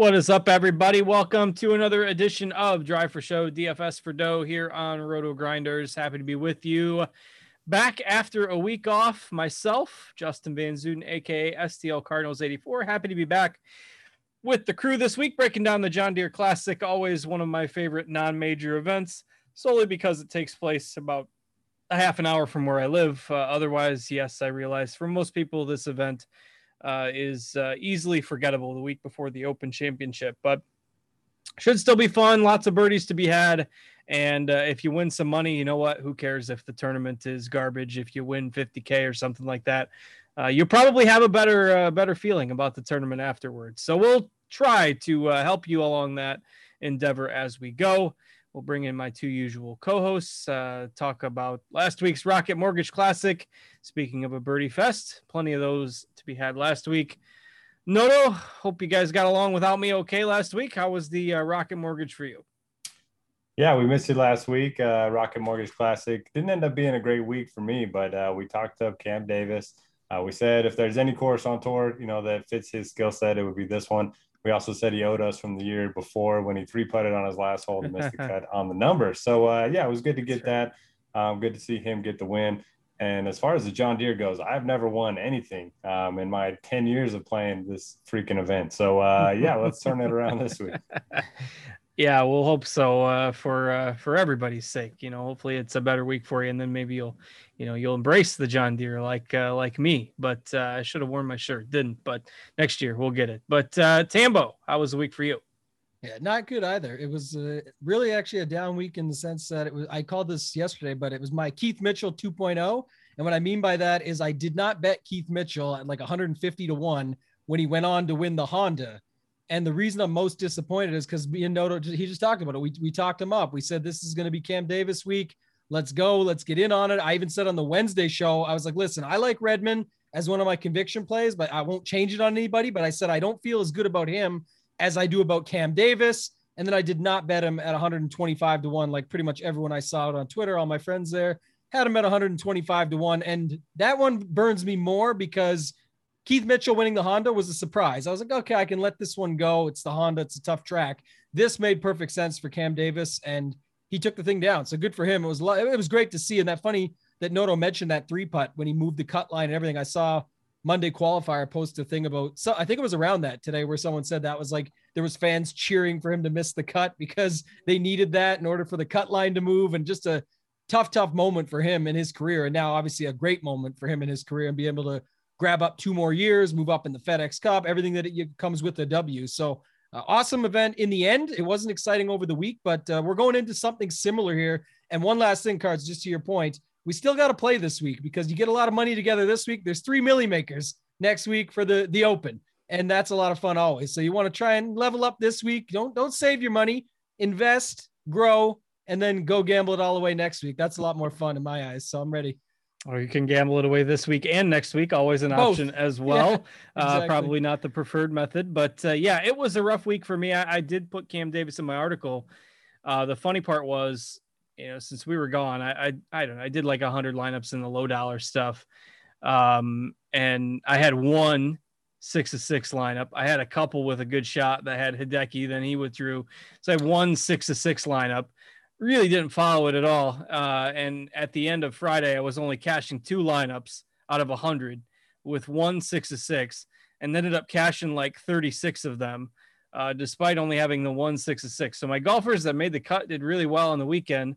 What is up, everybody? Welcome to another edition of Drive for Show DFS for Dough here on Roto Grinders. Happy to be with you. Back after a week off, myself, Justin Van Zuden, aka STL Cardinals 84. Happy to be back with the crew this week, breaking down the John Deere Classic, always one of my favorite non major events, solely because it takes place about a half an hour from where I live. Uh, otherwise, yes, I realize for most people, this event uh, is uh, easily forgettable the week before the Open Championship, but should still be fun. Lots of birdies to be had. And uh, if you win some money, you know what? Who cares if the tournament is garbage? If you win 50k or something like that, uh, you'll probably have a better uh, better feeling about the tournament afterwards. So we'll try to uh, help you along that endeavor as we go. We'll bring in my two usual co-hosts, uh, talk about last week's Rocket Mortgage Classic. Speaking of a birdie fest, plenty of those to be had last week. Noto, hope you guys got along without me okay last week. How was the uh, Rocket Mortgage for you? Yeah, we missed it last week. Uh, Rocket Mortgage Classic didn't end up being a great week for me, but uh, we talked up Cam Davis. Uh, we said if there's any course on tour, you know, that fits his skill set, it would be this one. We also said he owed us from the year before when he three putted on his last hole to miss the cut on the number. So uh, yeah, it was good to get that. Um, good to see him get the win. And as far as the John Deere goes, I've never won anything um, in my 10 years of playing this freaking event. So uh, yeah, let's turn it around this week. Yeah, we'll hope so uh, for uh, for everybody's sake. You know, hopefully it's a better week for you, and then maybe you'll, you know, you'll embrace the John Deere like uh, like me. But uh, I should have worn my shirt, didn't. But next year we'll get it. But uh, Tambo, how was the week for you? Yeah, not good either. It was uh, really actually a down week in the sense that it was. I called this yesterday, but it was my Keith Mitchell 2.0, and what I mean by that is I did not bet Keith Mitchell at like 150 to one when he went on to win the Honda. And the reason I'm most disappointed is because me and Noto, he just talked about it. We, we talked him up. We said this is going to be Cam Davis week. Let's go. Let's get in on it. I even said on the Wednesday show, I was like, listen, I like Redman as one of my conviction plays, but I won't change it on anybody. But I said I don't feel as good about him as I do about Cam Davis. And then I did not bet him at 125 to one, like pretty much everyone I saw it on Twitter, all my friends there had him at 125 to one. And that one burns me more because Keith Mitchell winning the Honda was a surprise. I was like, okay, I can let this one go. It's the Honda, it's a tough track. This made perfect sense for Cam Davis, and he took the thing down. So good for him. It was it was great to see. And that funny that Noto mentioned that three putt when he moved the cut line and everything. I saw Monday qualifier post a thing about so I think it was around that today where someone said that was like there was fans cheering for him to miss the cut because they needed that in order for the cut line to move and just a tough, tough moment for him in his career. And now obviously a great moment for him in his career and be able to grab up two more years, move up in the FedEx Cup, everything that it comes with the W. So uh, awesome event in the end. It wasn't exciting over the week, but uh, we're going into something similar here. And one last thing, cards, just to your point, we still got to play this week because you get a lot of money together this week. There's three milli makers next week for the the Open, and that's a lot of fun always. So you want to try and level up this week. Don't don't save your money, invest, grow, and then go gamble it all away next week. That's a lot more fun in my eyes. So I'm ready. Or you can gamble it away this week and next week, always an Both. option as well. Yeah, uh, probably not the preferred method, but uh, yeah, it was a rough week for me. I, I did put Cam Davis in my article. Uh, the funny part was, you know, since we were gone, I I, I don't know, I did like a hundred lineups in the low dollar stuff, um, and I had one six to six lineup. I had a couple with a good shot that had Hideki, then he withdrew, so I had one six to six lineup really didn't follow it at all. Uh, and at the end of Friday, I was only cashing two lineups out of a hundred with one six to six, and ended up cashing like 36 of them, uh, despite only having the one six to six. So my golfers that made the cut did really well on the weekend.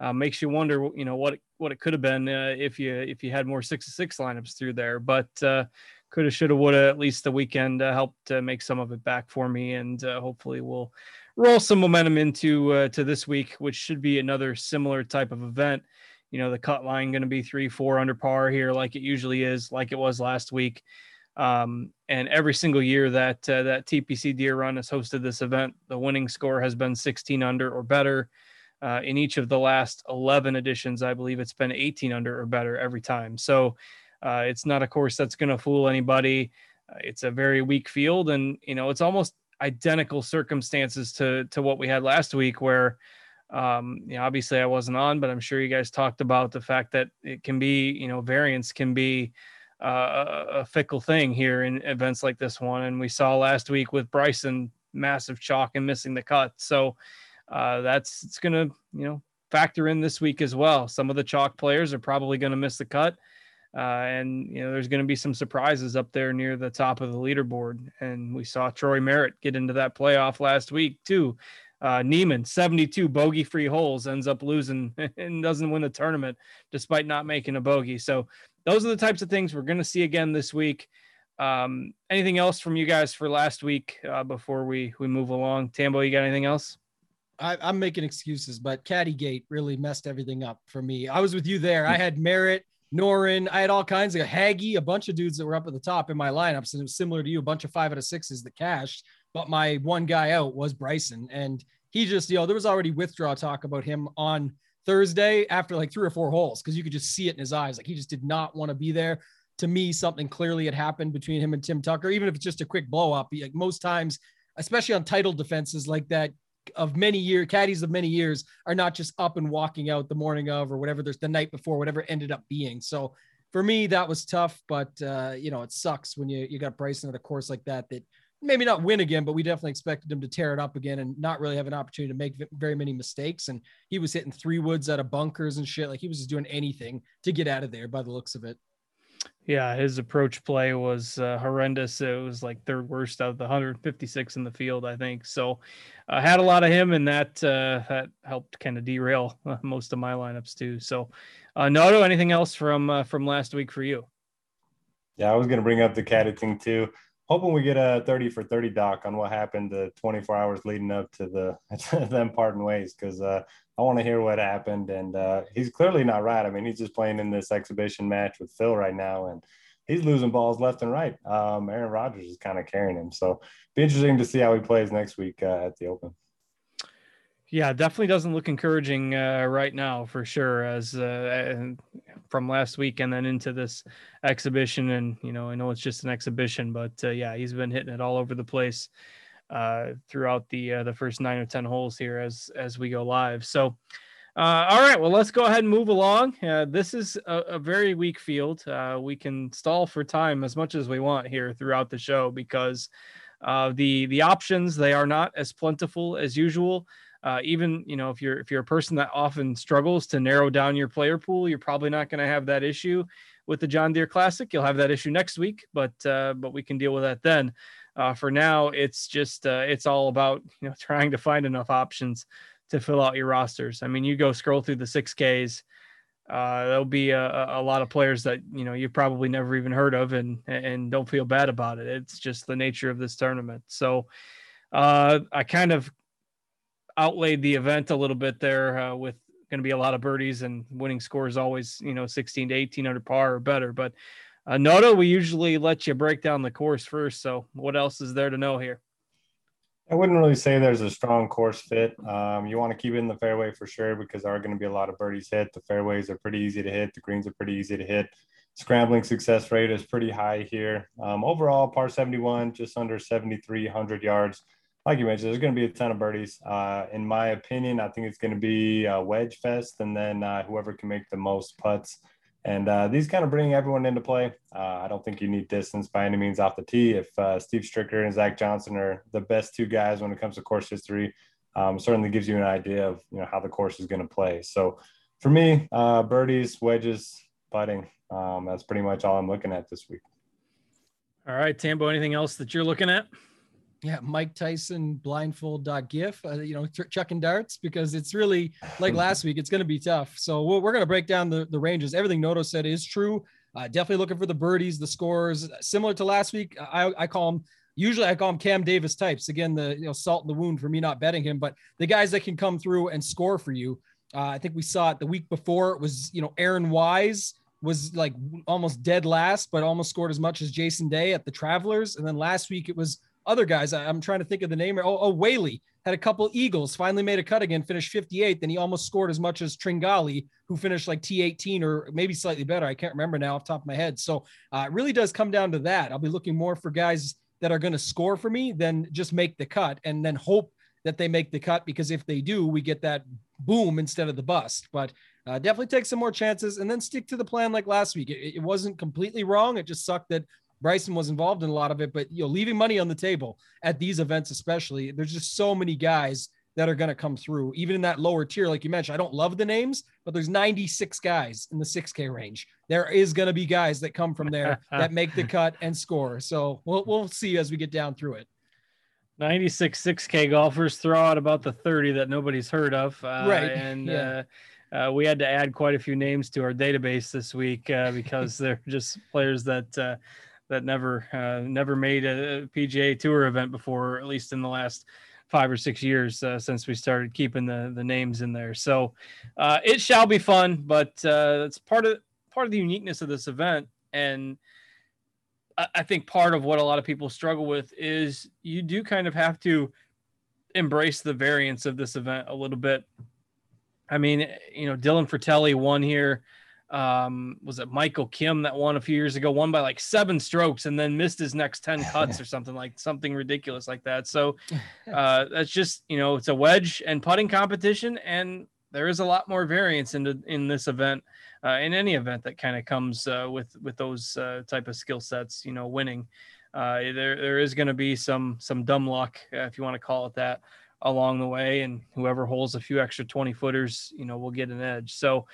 Uh, makes you wonder, you know, what what it could have been uh, if you if you had more six to six lineups through there. But uh, could have, should have, would have. At least the weekend uh, helped make some of it back for me, and hopefully we'll roll some momentum into uh, to this week, which should be another similar type of event. You know, the cut line going to be three, four under par here, like it usually is, like it was last week. Um, and every single year that uh, that TPC Deer Run has hosted this event, the winning score has been 16 under or better. Uh, in each of the last 11 editions, I believe it's been 18 under or better every time. So uh, it's not a course that's going to fool anybody. Uh, it's a very weak field, and you know it's almost identical circumstances to to what we had last week, where um, you know, obviously I wasn't on, but I'm sure you guys talked about the fact that it can be, you know, variance can be uh, a fickle thing here in events like this one, and we saw last week with Bryson massive chalk and missing the cut. So uh, that's it's going to you know factor in this week as well. Some of the chalk players are probably going to miss the cut. Uh, and you know there's going to be some surprises up there near the top of the leaderboard and we saw troy merritt get into that playoff last week too uh, Niemann, 72 bogey free holes, ends up losing and doesn't win the tournament despite not making a bogey. So, those are the types of things we're going to see again this week. Um, anything else from you guys for last week uh, before we we move along? Tambo, you got anything else? I, am making excuses, but Caddygate really messed everything up for me. I was with you there. I had Merritt, Noren, I had all kinds of Haggy, a bunch of dudes that were up at the top in my lineups, and it was similar to you, a bunch of five out of sixes that cashed. But my one guy out was Bryson, and he just, you know, there was already withdraw talk about him on Thursday after like three or four holes because you could just see it in his eyes, like he just did not want to be there. To me, something clearly had happened between him and Tim Tucker, even if it's just a quick blow up. Like most times, especially on title defenses like that, of many year caddies of many years are not just up and walking out the morning of or whatever there's the night before whatever ended up being. So for me that was tough but uh you know it sucks when you you got Bryson at a course like that that maybe not win again but we definitely expected him to tear it up again and not really have an opportunity to make very many mistakes. And he was hitting three woods out of bunkers and shit. Like he was just doing anything to get out of there by the looks of it yeah, his approach play was uh, horrendous. It was like third worst out of the 156 in the field, I think. So, I uh, had a lot of him, and that uh, that helped kind of derail uh, most of my lineups too. So, uh, Noto, anything else from uh, from last week for you? Yeah, I was going to bring up the caddy thing too. Hoping we get a 30 for 30 doc on what happened the 24 hours leading up to the them parting ways because uh, I want to hear what happened. And uh, he's clearly not right. I mean, he's just playing in this exhibition match with Phil right now, and he's losing balls left and right. Um, Aaron Rodgers is kind of carrying him. So be interesting to see how he plays next week uh, at the Open. Yeah, definitely doesn't look encouraging uh, right now for sure. As uh, from last week and then into this exhibition, and you know, I know it's just an exhibition, but uh, yeah, he's been hitting it all over the place uh, throughout the uh, the first nine or ten holes here as as we go live. So, uh, all right, well, let's go ahead and move along. Uh, this is a, a, very weak field. Uh, we can stall for time as much as we want here throughout the show because uh, the the options they are not as plentiful as usual. Uh, even you know if you're if you're a person that often struggles to narrow down your player pool, you're probably not going to have that issue with the John Deere Classic. You'll have that issue next week, but uh, but we can deal with that then uh, for now, it's just uh, it's all about you know trying to find enough options to fill out your rosters. I mean, you go scroll through the six Ks. Uh, there'll be a, a lot of players that you know you've probably never even heard of, and and don't feel bad about it. It's just the nature of this tournament. So uh, I kind of outlaid the event a little bit there uh, with going to be a lot of birdies and winning scores always you know 16 to 18 under par or better, but uh, Noto, we usually let you break down the course first. So, what else is there to know here? I wouldn't really say there's a strong course fit. Um, you want to keep it in the fairway for sure because there are going to be a lot of birdies hit. The fairways are pretty easy to hit. The greens are pretty easy to hit. Scrambling success rate is pretty high here. Um, overall, par 71, just under 7,300 yards. Like you mentioned, there's going to be a ton of birdies. Uh, in my opinion, I think it's going to be a wedge fest, and then uh, whoever can make the most putts and uh, these kind of bring everyone into play. Uh, I don't think you need distance by any means off the tee. If uh, Steve Stricker and Zach Johnson are the best two guys when it comes to course history, um, certainly gives you an idea of you know how the course is going to play. So for me, uh, birdies, wedges, putting. Um, that's pretty much all I'm looking at this week. All right, Tambo. Anything else that you're looking at? Yeah, Mike Tyson blindfold.gif, uh, you know, ch- chucking darts because it's really like last week, it's going to be tough. So we're, we're going to break down the, the ranges. Everything Noto said is true. Uh, definitely looking for the birdies, the scores, similar to last week. I, I call them usually I call them Cam Davis types. Again, the you know salt in the wound for me not betting him, but the guys that can come through and score for you. Uh, I think we saw it the week before. It was you know Aaron Wise was like almost dead last, but almost scored as much as Jason Day at the Travelers. And then last week it was other guys. I, am trying to think of the name. Oh, oh, Whaley had a couple Eagles, finally made a cut again, finished 58. Then he almost scored as much as Tringali, who finished like T18 or maybe slightly better. I can't remember now off top of my head. So uh, it really does come down to that. I'll be looking more for guys that are going to score for me than just make the cut and then hope that they make the cut because if they do, we get that boom instead of the bust. But uh, definitely take some more chances and then stick to the plan like last week. It, it, wasn't completely wrong. It just sucked that Bryson was involved in a lot of it. But you know, leaving money on the table at these events, especially, there's just so many guys that are going to come through, even in that lower tier. Like you mentioned, I don't love the names, but there's 96 guys in the 6K range. There is going to be guys that come from there that make the cut and score. So we'll we'll see as we get down through it. 96 6K golfers throw out about the 30 that nobody's heard of. Uh, right. And yeah. uh, uh, we had to add quite a few names to our database this week uh, because they're just players that uh, that never uh, never made a PGA Tour event before, at least in the last five or six years uh, since we started keeping the the names in there. So uh, it shall be fun, but uh, it's part of part of the uniqueness of this event and I think part of what a lot of people struggle with is you do kind of have to embrace the variance of this event a little bit. I mean, you know, Dylan Frittelli won here. Um, was it Michael Kim that won a few years ago? Won by like seven strokes and then missed his next 10 cuts or something like something ridiculous like that. So uh, that's just, you know, it's a wedge and putting competition, and there is a lot more variance in, in this event uh, in any event that kind of comes uh, with with those uh, type of skill sets. You know, winning. Uh, there there is going to be some some dumb luck, uh, if you want to call it that, along the way, and whoever holds a few extra twenty footers, you know, will get an edge. So.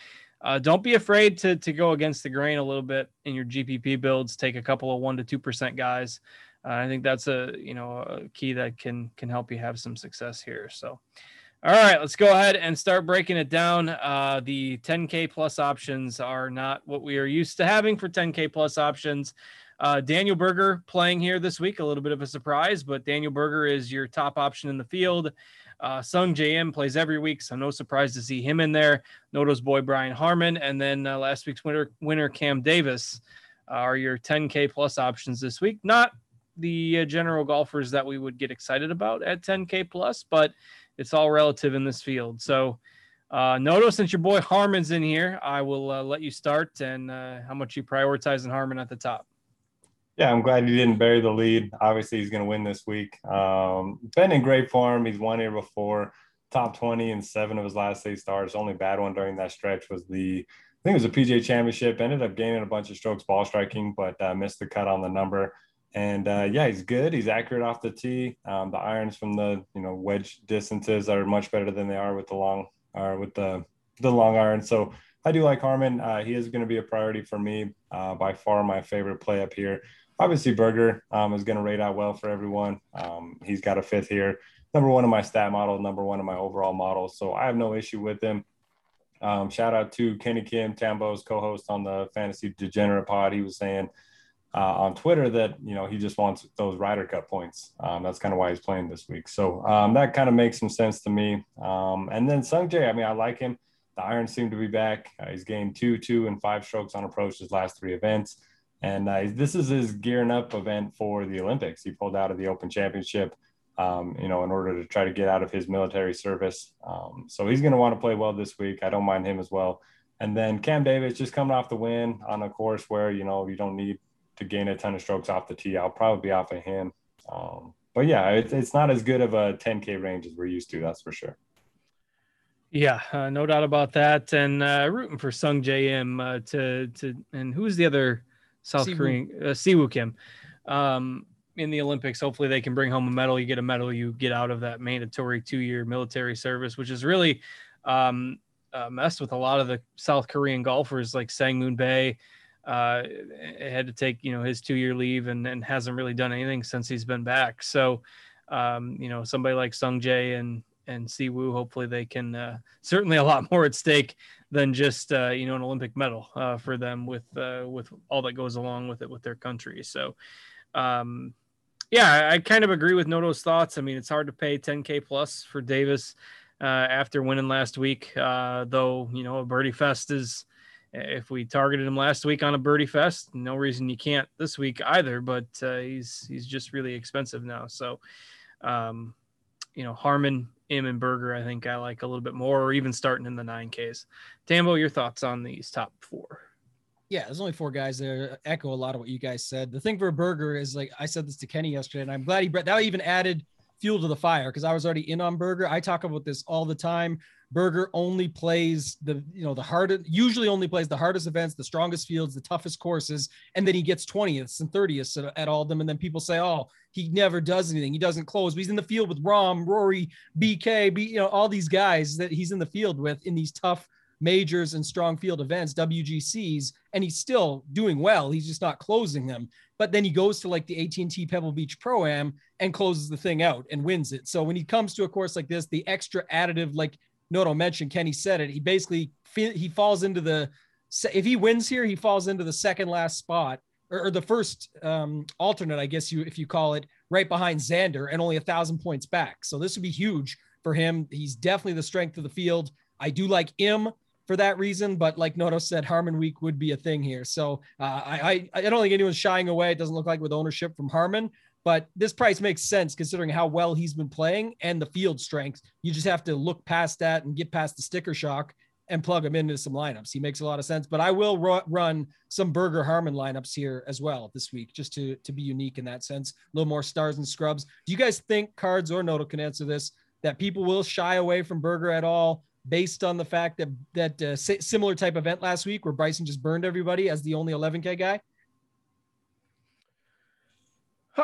Uh, don't be afraid to to go against the grain a little bit in your GPP builds. Take a couple of one to two percent guys. I think that's a you know a key that can can help you have some success here. So, all right, let's go ahead and start breaking it down. Uh, the 10K plus options are not what we are used to having for 10K plus options. Uh, Daniel Berger playing here this week, a little bit of a surprise, but Daniel Berger is your top option in the field. Uh, Sungjae Im plays every week, so no surprise to see him in there. Noto's boy Brian Harman, and then uh, last week's winner, winner Cam Davis are your 10K plus options this week. Not the uh, general golfers that we would get excited about at 10K plus, but it's all relative in this field. So, uh, Noto, since your boy Harman's in here, I will uh, let you start and uh, how much you prioritize in Harman at the top. Yeah, I'm glad he didn't bury the lead. Obviously, he's going to win this week. Um, been in great form. He's won here before, top 20 in seven of his last eight starts. Only bad one during that stretch was the, I think it was a PGA Championship. Ended up gaining a bunch of strokes ball striking, but uh, missed the cut on the number. And uh, yeah, he's good. He's accurate off the tee. Um, the irons from the you know wedge distances are much better than they are with the long or with the the long iron. So I do like Harman. Uh, he is going to be a priority for me. Uh, by far my favorite play up here. Obviously, Berger um, is going to rate out well for everyone. Um, he's got a fifth here. Number one in my stat model, number one in my overall model. So I have no issue with him. Um, shout out to Kenny Kim, Tambo's co-host on the Fantasy Degenerate Pod. He was saying uh, on Twitter that you know he just wants those Ryder Cup points. Um, that's kind of why he's playing this week. So um, that kind of makes some sense to me. Um, and then Sungjae, I mean, I like him. The irons seem to be back. Uh, he's gained two, two, and five strokes on approach his last three events. And uh, this is his gearing up event for the Olympics. He pulled out of the Open Championship, um, you know, in order to try to get out of his military service. Um, so he's going to want to play well this week. I don't mind him as well. And then Cam Davis just coming off the win on a course where you know you don't need to gain a ton of strokes off the tee. I'll probably be off of him. Um, but yeah, it, it's not as good of a 10K range as we're used to. That's for sure. Yeah, uh, no doubt about that. And uh, rooting for Sung Im uh, to to and who's the other South Siwoo. Korean uh, Siwoo Kim um, in the Olympics. Hopefully, they can bring home a medal. You get a medal, you get out of that mandatory two year military service, which is really um, uh, messed with a lot of the South Korean golfers like Sang-moon Bae uh, had to take you know his two year leave and, and hasn't really done anything since he's been back. So, um, you know, somebody like Sungjae and and Siwoo, hopefully they can uh, certainly a lot more at stake than just uh, you know an Olympic medal uh, for them with uh, with all that goes along with it with their country. So, um, Yeah, I kind of agree with Noto's thoughts. I mean, it's hard to pay 10K plus for Davis uh, after winning last week, uh, though, you know, a birdie fest is, if we targeted him last week on a birdie fest, no reason you can't this week either, but uh, he's, he's just really expensive now. So, um, you know, Harman, Im, and Berger, I think I like a little bit more, or even starting in the 9Ks. Tambo, your thoughts on these top four? Yeah, there's only four guys there. Echo a lot of what you guys said. The thing for Berger is like I said this to Kenny yesterday, and I'm glad he that even added fuel to the fire because I was already in on Berger. I talk about this all the time. Berger only plays the you know the hardest, usually only plays the hardest events, the strongest fields, the toughest courses, and then he gets 20th and 30th at, at all of them. And then people say, oh, he never does anything. He doesn't close. But he's in the field with Rahm, Rory, BK, B, you know all these guys that he's in the field with in these tough majors and strong field events, WGCs, and he's still doing well. He's just not closing them. But then he goes to like the AT&T Pebble Beach Pro Am and closes the thing out and wins it. So when he comes to a course like this, the extra additive, like Noto mentioned, Kenny said it. He basically he falls into the if he wins here, he falls into the second last spot or, or the first um, alternate, I guess you if you call it, right behind Xander and only a thousand points back. So this would be huge for him. He's definitely the strength of the field. I do like him for that reason. But like Noto said, Harman Week would be a thing here. So uh, I, I don't think anyone's shying away. It doesn't look like with ownership from Harman. But this price makes sense considering how well he's been playing and the field strength. You just have to look past that and get past the sticker shock and plug him into some lineups. He makes a lot of sense. But I will ru- run some Berger Harman lineups here as well this week, just to to be unique in that sense. A little more stars and scrubs. Do you guys think cards or Nodal can answer this? That people will shy away from Berger at all? based on the fact that that uh, similar type event last week where Bryson just burned everybody as the only 11k guy?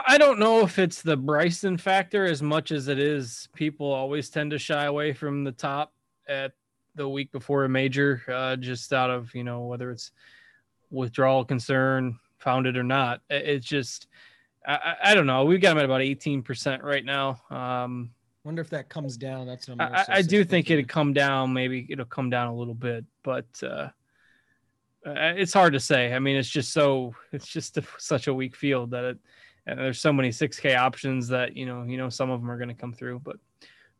I don't know if it's the Bryson factor as much as it is people always tend to shy away from the top at the week before a major, uh, just out of you know whether it's withdrawal concern, founded or not. It's just I, I don't know. We've got him at about 18% right now. Um, Wonder if that comes down. That's what I'm I, I do think it'd come down. Maybe it'll come down a little bit, but uh, uh, it's hard to say. I mean, it's just so it's just a, such a weak field that it, and there's so many 6K options that you know you know some of them are going to come through. But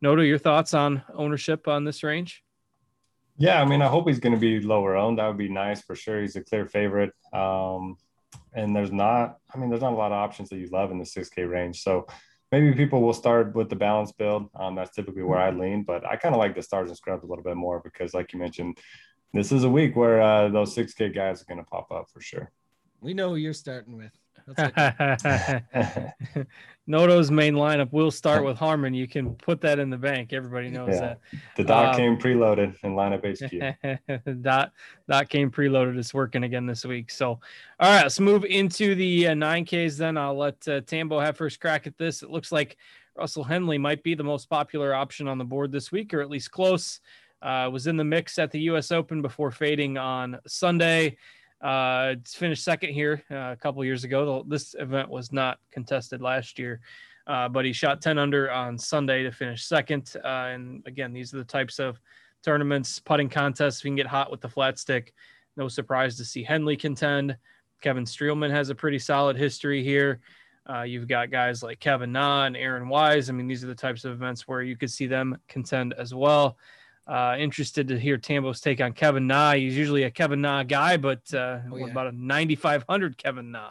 Noto, your thoughts on ownership on this range? Yeah, I mean, I hope he's going to be lower owned. That would be nice for sure. He's a clear favorite. Um, and there's not, I mean, there's not a lot of options that you love in the 6K range. So maybe people will start with the balance build. Um, that's typically where I lean, but I kind of like the stars and scrubs a little bit more because, like you mentioned, this is a week where uh, those 6K guys are going to pop up for sure. We know who you're starting with. Noto's main lineup will start with Harman. You can put that in the bank. Everybody knows yeah. that. The dot um, came preloaded in lineup HQ. dot dot came preloaded. It's working again this week. So, all right, let's move into the uh, 9Ks. Then I'll let uh, Tambo have first crack at this. It looks like Russell Henley might be the most popular option on the board this week, or at least close. Uh, was in the mix at the U.S. Open before fading on Sunday. Uh, finished second here uh, a couple years ago. This event was not contested last year, uh, but he shot 10 under on Sunday to finish second. Uh, and again, these are the types of tournaments, putting contests. We can get hot with the flat stick. No surprise to see Henley contend. Kevin Streelman has a pretty solid history here. Uh, you've got guys like Kevin Na and Aaron Wise. I mean, these are the types of events where you could see them contend as well. Uh, interested to hear Tambo's take on Kevin Na. He's usually a Kevin Na guy, but uh, oh, yeah. about a 9,500 Kevin Na?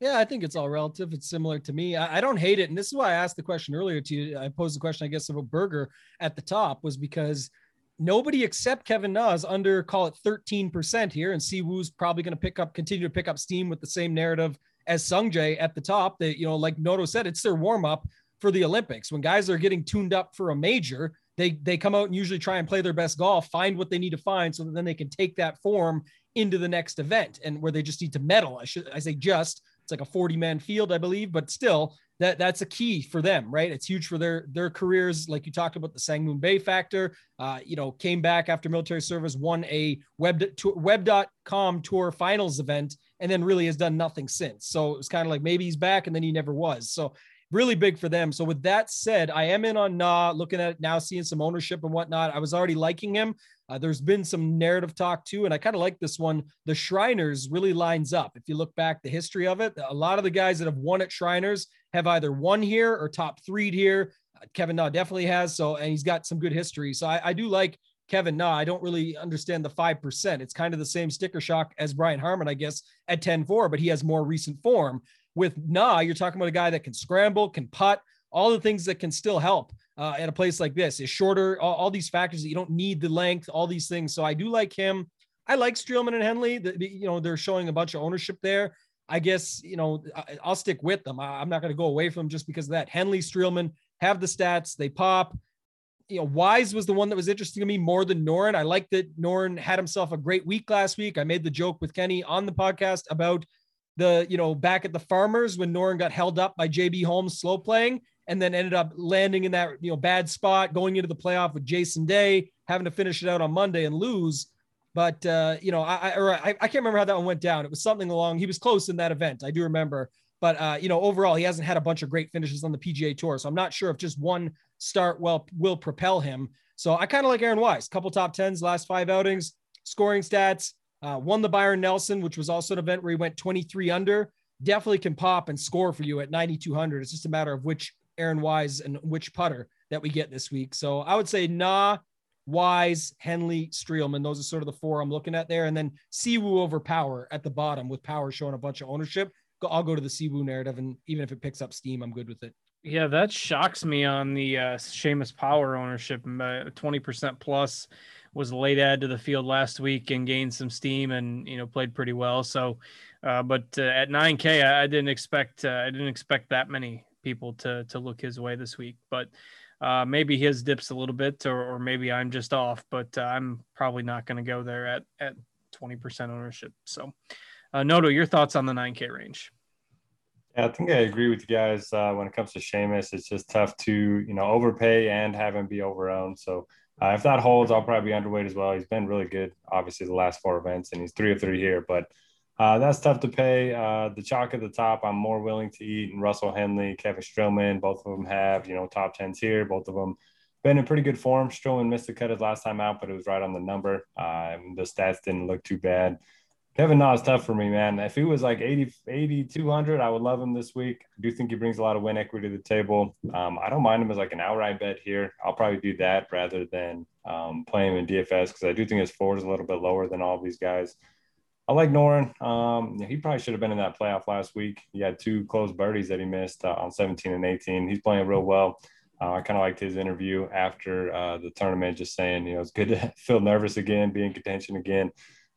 Yeah, I think it's all relative. It's similar to me. I, I, don't hate it. And this is why I asked the question earlier to you. I posed the question, I guess, about Berger at the top was because nobody except Kevin Na is under, call it 13% here. And Si Woo's probably going to pick up, continue to pick up steam with the same narrative as Sungjae at the top that, you know, like Noto said, it's their warm up for the Olympics. When guys are getting tuned up for a major, they they come out and usually try and play their best golf, find what they need to find, so that then they can take that form into the next event, and where they just need to medal. I should I say just it's like a 40 man field, I believe, but still that that's a key for them, right? It's huge for their their careers. Like you talked about the Sang Moon Bae factor, uh, you know, came back after military service, won a web web.com tour finals event, and then really has done nothing since. So it was kind of like maybe he's back, and then he never was. So really big for them. So with that said, I am in on Na, looking at now, seeing some ownership and whatnot. I was already liking him, Uh, there's been some narrative talk too, and I kind of like this one. The Shriners really lines up. If you look back the history of it, a lot of the guys that have won at Shriners have either won here or top three here. Uh, Kevin Na definitely has. So, and he's got some good history. So I, I do like Kevin Na. I don't really understand the 5%. It's kind of the same sticker shock as Brian Harman, I guess, at 10 4, but he has more recent form. With Na, you're talking about a guy that can scramble, can putt, all the things that can still help uh, at a place like this is shorter, all, all, these factors that you don't need the length, all these things. So I do like him. I like Streelman and Henley. The, you know, they're showing a bunch of ownership there. I guess, you know, I, will stick with them. I, am not going to go away from them just because of that. Henley, Streelman have the stats, they pop. You know, Wise was the one that was interesting to me more than Noren. I like that Noren had himself a great week last week. I made the joke with Kenny on the podcast about the, you know, back at the farmers when Noren got held up by JB Holmes slow playing and then ended up landing in that you know bad spot going into the playoff with Jason Day, having to finish it out on Monday and lose. But uh, you know, I I, I, I can't remember how that one went down. It was something along. He was close in that event. I do remember. But uh, you know, overall, he hasn't had a bunch of great finishes on the PGA Tour, so I'm not sure if just one start well will propel him. So I kind of like Aaron Wise. Couple top tens last five outings, scoring stats. Uh, won the Byron Nelson, which was also an event where he went 23 under. Definitely can pop and score for you at 9,200. It's just a matter of which Aaron Wise and which putter that we get this week. So I would say Na, Wise, Henley, Streelman. Those are sort of the four I'm looking at there. And then Si Woo over Power at the bottom with Power showing a bunch of ownership. I'll go to the Si Woo narrative. And even if it picks up steam, I'm good with it. Yeah, that shocks me on the uh, Seamus Power ownership. Uh, twenty percent plus was a late add to the field last week and gained some steam and you know played pretty well. So, uh, but uh, at 9K, I, I didn't expect uh, I didn't expect that many people to to look his way this week. But uh, maybe his dips a little bit, or, or maybe I'm just off. But uh, I'm probably not going to go there at at 20% ownership. So, uh, Noto, your thoughts on the 9K range? Yeah, I think I agree with you guys. When it comes to Seamus, it's just tough to you know overpay and have him be overowned. So uh, if that holds, I'll probably be underweight as well. He's been really good, obviously the last four events, and he's three of three here. But uh, that's tough to pay. Uh, the chalk at the top, I'm more willing to eat. And Russell Henley, Kevin Streelman, both of them have, you know, top tens here. Both of them been in pretty good form. Streelman missed the cut his last time out, but it was right on the number. Uh, the stats didn't look too bad. Kevin Na is tough for me, man. If he was like 80, 80, 200, I would love him this week. I do think he brings a lot of win equity to the table. Um, I don't mind him as like an outright bet here. I'll probably do that rather than um, him in DFS because I do think his floor is a little bit lower than all these guys. I like Noren. Um, he probably should have been in that playoff last week. He had two close birdies that he missed uh, on 17 and 18. He's playing real well. Uh, I kind of liked his interview after uh, the tournament, just saying, you know, it's good to feel nervous again, be in contention again.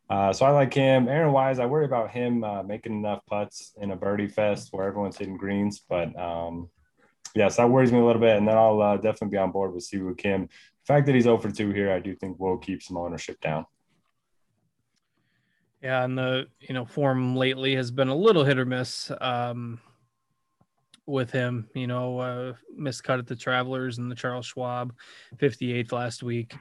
Uh, so I like him. Aaron Wise, I worry about him uh, making enough putts in a birdie fest where everyone's hitting greens. But um, yes, yeah, so that worries me a little bit. And then I'll uh, definitely be on board with Siwoo Kim. The fact that he's over 2 here, I do think will keep some ownership down. Yeah, and the you know form lately has been a little hit or miss um, with him. You know, uh, missed cut at the Travelers and the Charles Schwab, 58th last week.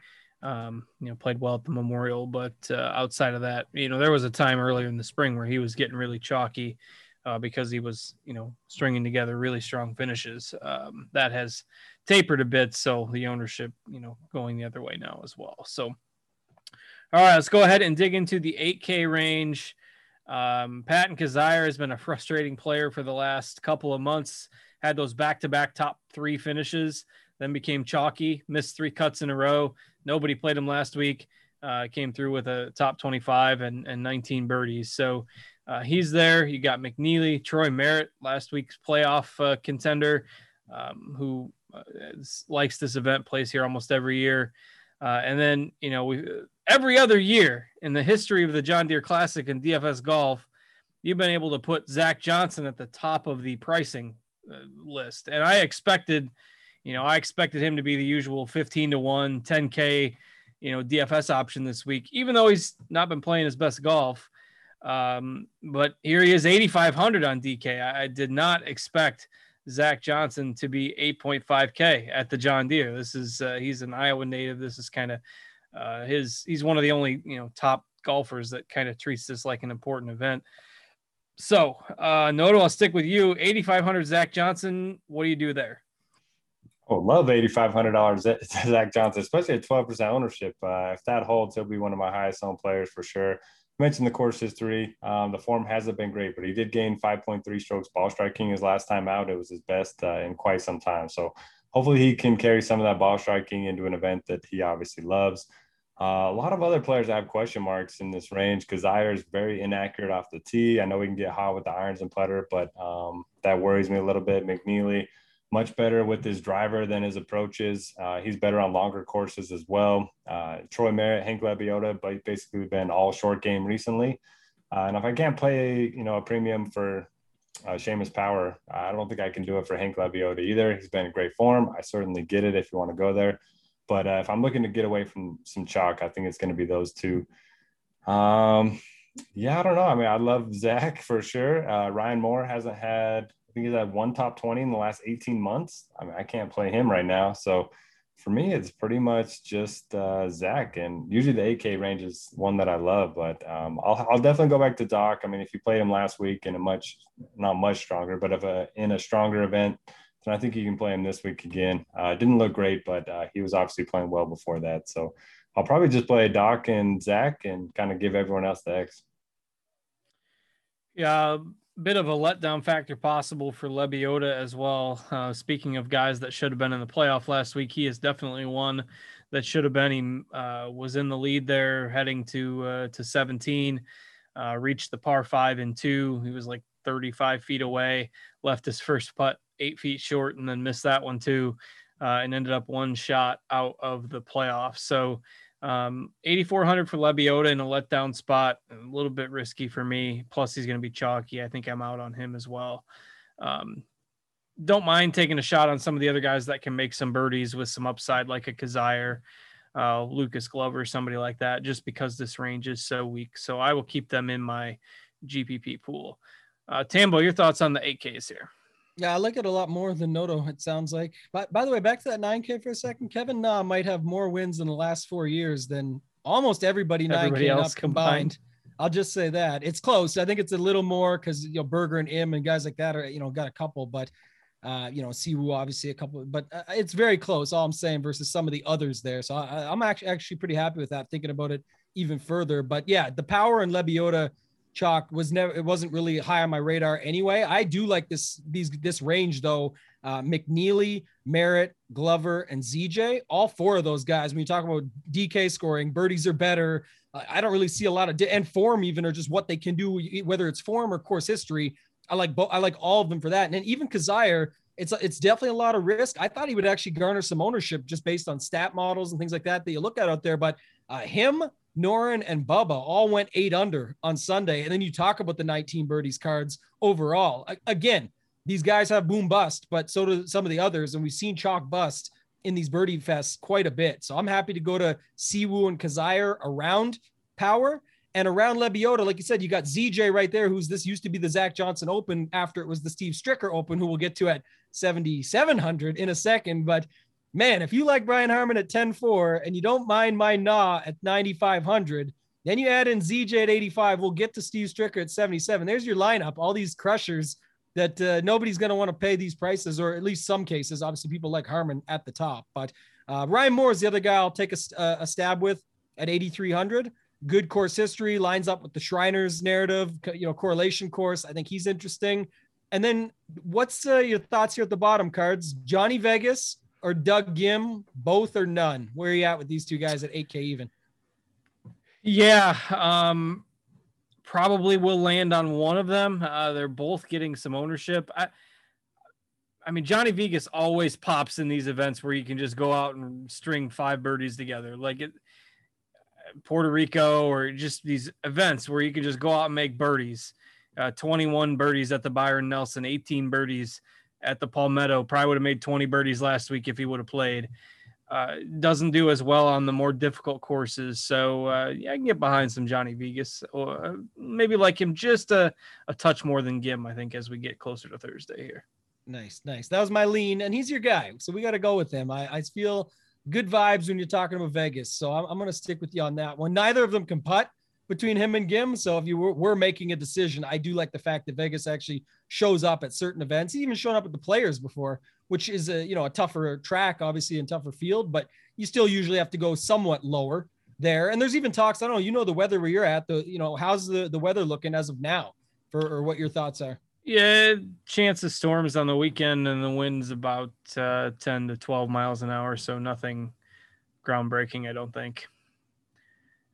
Um, you know, played well at the Memorial, but uh, outside of that, you know, there was a time earlier in the spring where he was getting really chalky uh, because he was, you know, stringing together really strong finishes. Um, that has tapered a bit, so the ownership, you know, going the other way now as well. So all right, let's go ahead and dig into the 8K range. Um, Patton Kizzire has been a frustrating player for the last couple of months. Had those back-to-back top three finishes, then became chalky. Missed three cuts in a row. Nobody played him last week. Uh, came through with a top 25 and, and 19 birdies. So uh, he's there. You got McNealy, Troy Merritt, last week's playoff uh, contender, um, who uh, likes this event, plays here almost every year. Uh, and then, you know, we every other year in the history of the John Deere Classic and DFS golf, you've been able to put Zach Johnson at the top of the pricing uh, list. And I expected, you know, I expected him to be the usual 15 to 1, 10K, you know, DFS option this week, even though he's not been playing his best golf. Um, but here he is, 8,500 on DK. I, I did not expect Zach Johnson to be 8.5K at the John Deere. This is uh, he's an Iowa native. This is kind of uh, his. He's one of the only you know top golfers that kind of treats this like an important event. So, uh, Noto, I'll stick with you. 8,500 Zach Johnson. What do you do there? Oh, love eighty five hundred dollars Zach Johnson, especially at twelve percent ownership. Uh, if that holds, he'll be one of my highest owned players for sure. Mentioned the course history. Um, the form hasn't been great, but he did gain five point three strokes ball striking his last time out. It was his best uh, in quite some time. So hopefully he can carry some of that ball striking into an event that he obviously loves. Uh, a lot of other players have question marks in this range. Kizzire is very inaccurate off the tee. I know we can get hot with the irons and putter, but um, that worries me a little bit. McNealy much better with his driver than his approaches. Uh, he's better on longer courses as well. Uh, Troy Merritt, Hank Lebioda, but basically been all short game recently. Uh, and if I can't play, you know, a premium for uh, Seamus Power, I don't think I can do it for Hank Lebioda either. He's been in great form. I certainly get it if you want to go there. But uh, if I'm looking to get away from some chalk, I think it's going to be those two. Um, yeah, I don't know. I mean, I love Zach for sure. Uh, Ryan Moore hasn't had think he's had one top 20 in the last 18 months. I mean, I can't play him right now. So for me, it's pretty much just uh, Zach. And usually the 8K range is one that I love, but um, I'll, I'll definitely go back to Doc. I mean, if you played him last week in a much, not much stronger, but if a, in a stronger event, then I think you can play him this week again. Uh, didn't look great, but uh, he was obviously playing well before that. So I'll probably just play Doc and Zach and kind of give everyone else the X. Yeah, bit of a letdown factor possible for Lebioda as well. Uh, speaking of guys that should have been in the playoff last week, he is definitely one that should have been. He uh, was in the lead there, heading to uh, to 17. Uh, reached the par five and two. He was like 35 feet away. Left his first putt eight feet short, and then missed that one too, uh, and ended up one shot out of the playoffs. So um, 8,400 for Lebioda in a letdown spot, a little bit risky for me. Plus, he's going to be chalky. I think I'm out on him as well. Um, don't mind taking a shot on some of the other guys that can make some birdies with some upside, like a Kizzire, uh, Lucas Glover, somebody like that, just because this range is so weak. So I will keep them in my GPP pool. Uh, Tambo, your thoughts on the 8Ks here? Yeah, I like it a lot more than Noto, it sounds like. But by the way, back to that 9K for a second. Kevin Na might have more wins in the last four years than almost everybody, everybody 9K else combined. combined. I'll just say that. It's close. I think it's a little more because you know Berger and Im and guys like that are you know got a couple, but uh, you know, Siwoo obviously a couple, but uh, it's very close. All I'm saying versus some of the others there. So I, am actually actually pretty happy with that. Thinking about it even further, but yeah, the power and Lebioda chalk was never it wasn't really high on my radar anyway. I do like this these this range though. Uh, McNealy, Merritt, Glover, and ZJ. All four of those guys. When you talk about DK scoring, birdies are better. I don't really see a lot of di- and form even or just what they can do, whether it's form or course history. I like both. I like all of them for that. And then even Kizzire, it's it's definitely a lot of risk. I thought he would actually garner some ownership just based on stat models and things like that that you look at out there. But uh, him, Noren and Bubba all went eight under on Sunday. And then you talk about the 19 birdies cards overall. Again, these guys have boom bust, but so do some of the others. And we've seen chalk bust in these birdie fests quite a bit. So I'm happy to go to Siwoo and Kizzire around power and around Lebioda. Like you said, you got ZJ right there, who's this used to be the Zach Johnson Open after it was the Steve Stricker Open, who we'll get to at 7,700 in a second. But man, if you like Brian Harman at 10-4 and you don't mind my Na at 9,500, then you add in ZJ at 85. We'll get to Steve Stricker at 77. There's your lineup. All these crushers that uh, nobody's going to want to pay these prices, or at least some cases. Obviously, people like Harman at the top. But uh, Ryan Moore is the other guy I'll take a, uh, a stab with at 8,300. Good course history lines up with the Shriners narrative, you know, correlation course. I think he's interesting. And then what's uh, your thoughts here at the bottom cards? Johnny Vegas, or Doug Ghim, both or none? Where are you at with these two guys at 8K even? Yeah, um, probably will land on one of them. Uh, they're both getting some ownership. I, I mean, Johnny Vegas always pops in these events where you can just go out and string five birdies together, like it, Puerto Rico, or just these events where you can just go out and make birdies. Uh, 21 birdies at the Byron Nelson, 18 birdies at the Palmetto. Probably would have made 20 birdies last week if he would have played. Uh, doesn't do as well on the more difficult courses. So uh, yeah, I can get behind some Johnny Vegas, or uh, maybe like him just a, a touch more than Ghim. I think as we get closer to Thursday here. Nice, nice. That was my lean, and he's your guy, so we got to go with him. I, I feel good vibes when you're talking about Vegas, so I'm, I'm going to stick with you on that one. Neither of them can putt, between him and Ghim. So if you were, were, making a decision, I do like the fact that Vegas actually shows up at certain events. He even shown up at the players before which is a you know a tougher track, obviously, and tougher field, but you still usually have to go somewhat lower there. And there's even talks. I don't know. You know the weather where you're at. The you know how's the the weather looking as of now, for or what your thoughts are. Yeah, chance of storms on the weekend, and the wind's about uh, 10 to 12 miles an hour, so nothing groundbreaking, I don't think.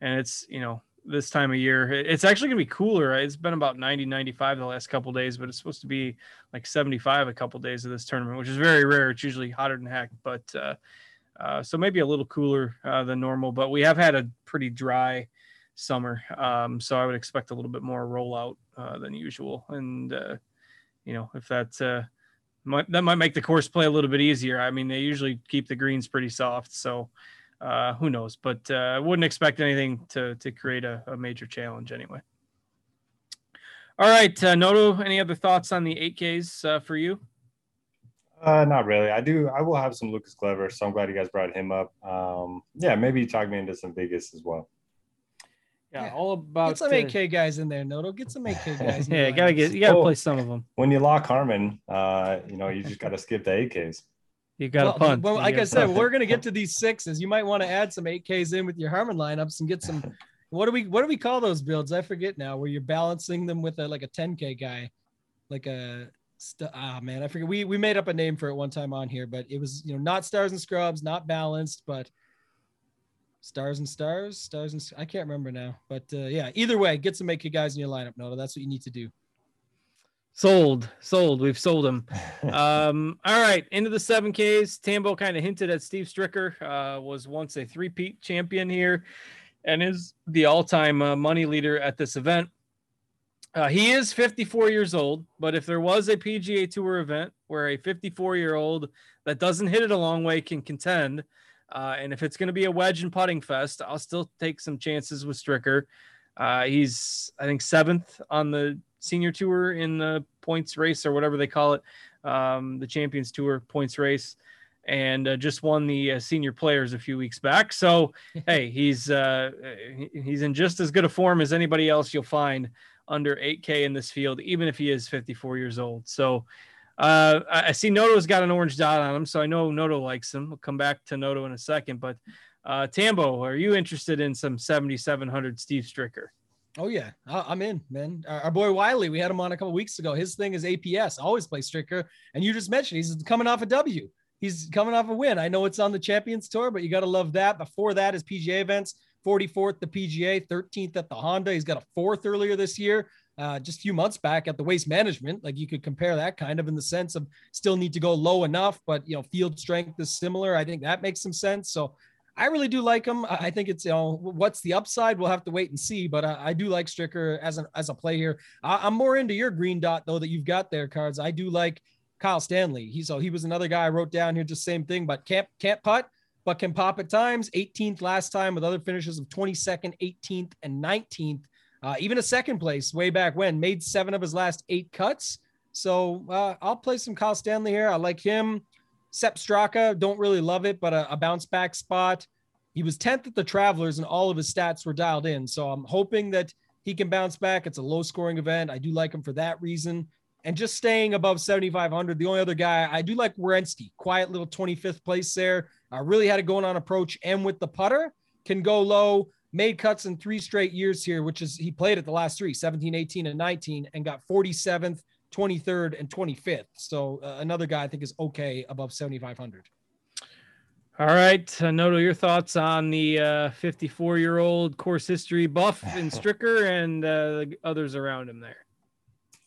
And it's you know this time of year, it's actually gonna be cooler. Right? It's been about 90, 95 the last couple days, but it's supposed to be like 75 a couple days of this tournament, which is very rare. It's usually hotter than heck, but uh, uh, so maybe a little cooler uh, than normal. But we have had a pretty dry summer, um, so I would expect a little bit more rollout uh, than usual. And uh, you know, if that uh, might, that might make the course play a little bit easier. I mean, they usually keep the greens pretty soft, so uh, who knows? But uh, I wouldn't expect anything to to create a, a major challenge anyway. All right, uh, Noto. Any other thoughts on the 8Ks uh, for you? Uh, not really. I do. I will have some Lucas Glover, so I'm glad you guys brought him up. Um, yeah, maybe talk me into some Vegas as well. Yeah, Yeah. all about Get some uh, AK guys in there, Noto. Get some AK guys. in Yeah, you gotta get you gotta Oh. play some of them. When you lock Harman, uh, you know, you just got to skip the AKs. You got to Well, punt. well, like I said, punt. we're gonna get to these sixes. You might want to add some 8Ks in with your Harman lineups and get some. What do we what do we call those builds? I forget now. Where you're balancing them with a like a 10K guy, like a st- ah man, I forget. We we made up a name for it one time on here, but it was you know not stars and scrubs, not balanced, but stars and stars, stars and I can't remember now. But uh, yeah, either way, get some 8K guys in your lineup. No, that's what you need to do. Sold, sold. We've sold them. um, all right, into the seven Ks. Tambo kind of hinted at Steve Stricker, uh, was once a three-peat champion here, and is the all-time uh, money leader at this event. Uh, he is 54 years old, but if there was a PGA Tour event where a 54 year old that doesn't hit it a long way can contend, uh, and if it's going to be a wedge and putting fest, I'll still take some chances with Stricker. Uh, he's, I think, seventh on the senior tour in the points race or whatever they call it, um, the Champions Tour points race, and uh, just won the uh, senior players a few weeks back. So, hey, he's uh, he's in just as good a form as anybody else you'll find under 8K in this field, even if he is 54 years old. So, uh, I see Noto's got an orange dot on him, so I know Noto likes him. We'll come back to Noto in a second, but uh, Tambo, are you interested in some 7,700 Steve Stricker? Oh yeah, I'm in, man. Our, our boy Wiley, we had him on a couple weeks ago. His thing is APS, always play Stricker, and you just mentioned he's coming off a W. He's coming off a win. I know it's on the Champions Tour, but you got to love that. Before that is PGA events, 44th the PGA, 13th at the Honda. He's got a fourth earlier this year. Uh, just a few months back at the Waste Management, like you could compare that kind of in the sense of still need to go low enough, but you know field strength is similar. I think that makes some sense. So I really do like him. I think it's you know what's the upside. We'll have to wait and see. But I, I do like Stricker as an as a play here. I, I'm more into your green dot though that you've got there, cards. I do like Kyle Stanley. He's so he was another guy I wrote down here, just same thing, but can't can't putt, but can pop at times. 18th last time with other finishes of 22nd, 18th, and 19th. Uh, even a second place way back when made seven of his last eight cuts. So uh, I'll play some Kyle Stanley here. I like him. Sepp Straka, don't really love it, but a, a bounce back spot. He was 10th at the Travelers, and all of his stats were dialed in. So I'm hoping that he can bounce back. It's a low scoring event. I do like him for that reason. And just staying above 7,500. The only other guy I do like Werenski, quiet little 25th place there. I really had it going on approach and with the putter, can go low. Made cuts in three straight years here, which is he played at the last three 17, 18, and 19, and got 47th, 23rd, and 25th. So uh, another guy I think is okay above 7,500. All right, uh, Noto, your thoughts on the 54 year old course history buff in Stricker and uh, the others around him there?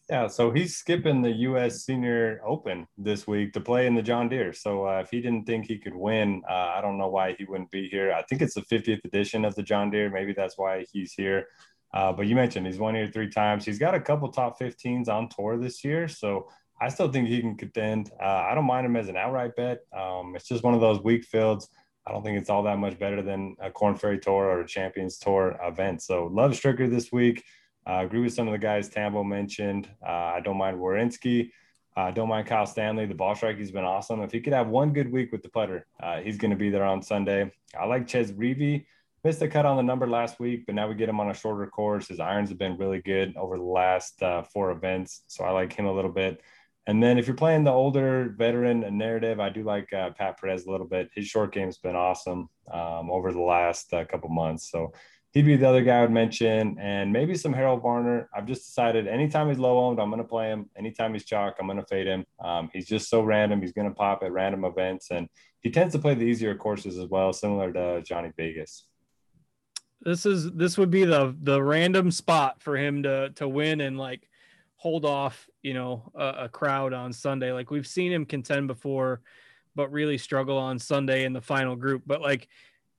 Yeah, so he's skipping the U.S. Senior Open this week to play in the John Deere. So uh, if he didn't think he could win, uh, I don't know why he wouldn't be here. I think it's the 50th edition of the John Deere. Maybe that's why he's here. Uh, but you mentioned he's won here three times. He's got a couple top 15s on tour this year. So I still think he can contend. Uh, I don't mind him as an outright bet. Um, it's just one of those weak fields. I don't think it's all that much better than a Corn Ferry Tour or a Champions Tour event. So love Stricker this week. I uh, agree with some of the guys Tambo mentioned. Uh, I don't mind Werenski. I uh, don't mind Kyle Stanley. The ball strike, he's been awesome. If he could have one good week with the putter, uh, he's going to be there on Sunday. I like Chez Reavie. Missed the cut on the number last week, but now we get him on a shorter course. His irons have been really good over the last uh, four events. So I like him a little bit. And then if you're playing the older veteran narrative, I do like uh, Pat Perez a little bit. His short game's been awesome um, over the last uh, couple months. So he'd be the other guy I would mention, and maybe some Harold Varner. I've just decided anytime he's low owned, I'm going to play him. Anytime he's chalk, I'm going to fade him. Um, he's just so random. He's going to pop at random events, and he tends to play the easier courses as well, similar to Johnny Vegas. This is this would be the the random spot for him to to win and like hold off, you know, a, a crowd on Sunday. Like we've seen him contend before, but really struggle on Sunday in the final group. But like,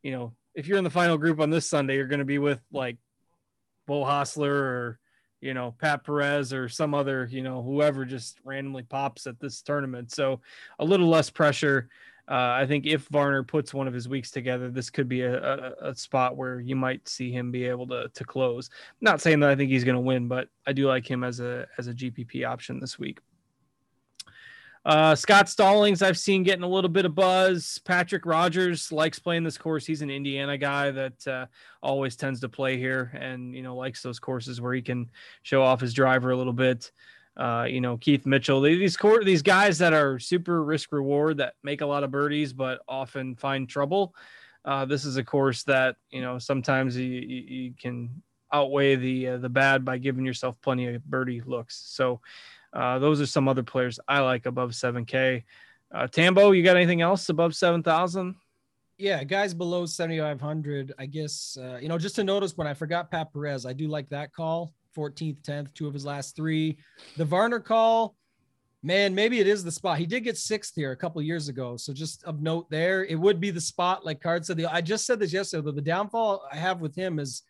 you know, if you're in the final group on this Sunday, you're going to be with like Beau Hossler or you know Pat Perez or some other you know whoever just randomly pops at this tournament. So a little less pressure. Uh, I think if Varner puts one of his weeks together, this could be a, a, a spot where you might see him be able to to close. not saying that I think he's going to win, but I do like him as a as a GPP option this week. Uh, Scott Stallings, I've seen getting a little bit of buzz. Patrick Rodgers likes playing this course. He's an Indiana guy that uh, always tends to play here, and you know likes those courses where he can show off his driver a little bit. Uh, you know Keith Mitchell, these court these guys that are super risk reward that make a lot of birdies but often find trouble. Uh, this is a course that you know sometimes you, you, you can outweigh the uh, the bad by giving yourself plenty of birdie looks. So uh, those are some other players I like above 7K. Uh, Tambo, you got anything else above 7,000? Yeah, guys below 7,500. I guess, uh, you know, just to notice when I forgot Pat Perez, I do like that call 14th, 10th, two of his last three. The Varner call, man, maybe it is the spot. He did get sixth here a couple years ago. So just of note there, it would be the spot, like Card said. The, I just said this yesterday, though. The downfall I have with him is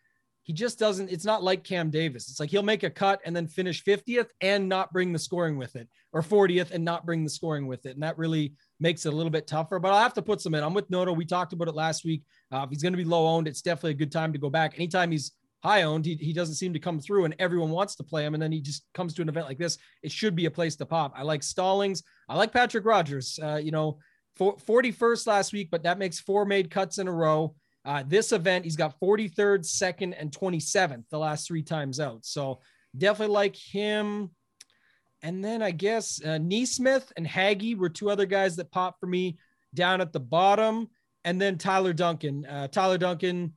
he just doesn't it's not like cam davis it's like he'll make a cut and then finish 50th and not bring the scoring with it or 40th and not bring the scoring with it and that really makes it a little bit tougher but i'll have to put some in i'm with noto we talked about it last week uh, if he's going to be low owned it's definitely a good time to go back anytime he's high owned he, he doesn't seem to come through and everyone wants to play him and then he just comes to an event like this it should be a place to pop i like stallings i like patrick Rodgers. uh, you know 41st last week but that makes four made cuts in a row uh, this event, he's got 43rd, second, and 27th the last three times out. So definitely like him. And then I guess uh, NeSmith and Hagy were two other guys that popped for me down at the bottom. And then Tyler Duncan. Uh, Tyler Duncan,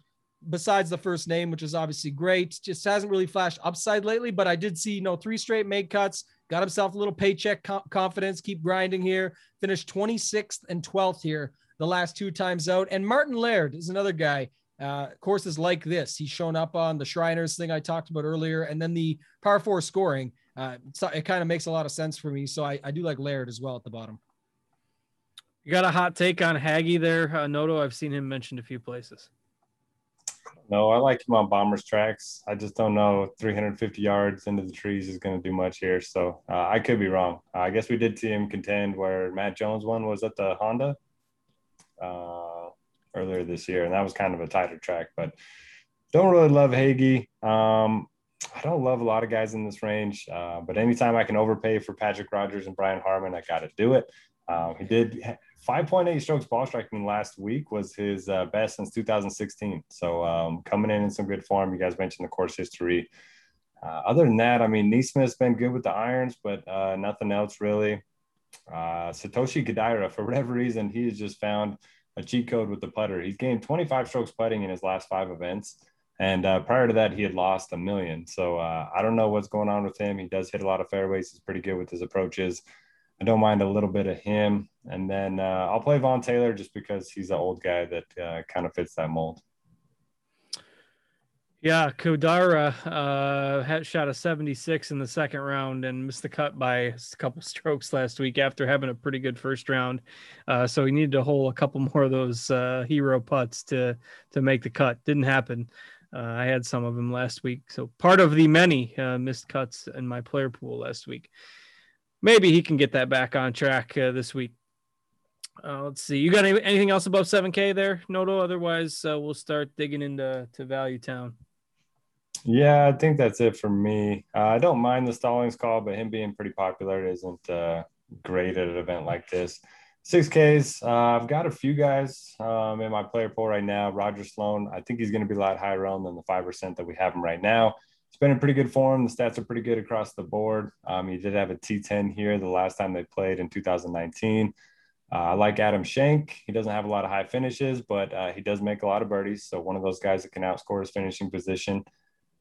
besides the first name, which is obviously great, just hasn't really flashed upside lately. But I did see, you know, three straight made cuts, got himself a little paycheck co- confidence, keep grinding here, finished 26th and 12th here the last two times out. And Martin Laird is another guy. Uh, courses like this, he's shown up on the Shriners thing I talked about earlier, and then the par four scoring. Uh, so it kind of makes a lot of sense for me. So I, I do like Laird as well at the bottom. You got a hot take on Hagy there, uh, Noto? I've seen him mentioned a few places. No, I like him on Bombers tracks. I just don't know 350 yards into the trees is going to do much here. So uh, I could be wrong. I guess we did see him contend where Matt Jones won was at the Honda uh, earlier this year, and that was kind of a tighter track. But don't really love Hagy. Um, I don't love a lot of guys in this range, uh, but anytime I can overpay for Patrick Rodgers and Brian Harman, I got to do it. Um, he did 5.8 strokes ball striking last week was his uh, best since 2016. So um, coming in in some good form. You guys mentioned the course history. Uh, other than that, I mean, NeSmith's been good with the irons, but uh, nothing else really. Uh, Satoshi Kodaira, for whatever reason, he has just found a cheat code with the putter. He's gained 25 strokes putting in his last five events. And uh, prior to that, he had lost a million. So uh, I don't know what's going on with him. He does hit a lot of fairways. He's pretty good with his approaches. I don't mind a little bit of him. And then uh, I'll play Vaughn Taylor just because he's an old guy that uh, kind of fits that mold. Yeah, Kodaira uh, had shot a 76 in the second round and missed the cut by a couple strokes last week after having a pretty good first round. Uh, so he needed to hole a couple more of those uh, hero putts to to make the cut. Didn't happen. Uh, I had some of them last week, so part of the many uh, missed cuts in my player pool last week. Maybe he can get that back on track uh, this week. let's see. You got any, anything else above 7K there, Noto? Otherwise, we'll start digging into to Value Town. Yeah, I think that's it for me. Uh, I don't mind the Stallings call, but him being pretty popular isn't uh, great at an event like this. Six Ks. Uh, I've got a few guys um, in my player pool right now. Roger Sloan. I think he's going to be a lot higher owned than the five percent that we have him right now. He's been in pretty good form. The stats are pretty good across the board. Um, he did have a T10 here the last time they played in 2019. Uh, I like Adam Schenk. He doesn't have a lot of high finishes, but uh, he does make a lot of birdies. So one of those guys that can outscore his finishing position.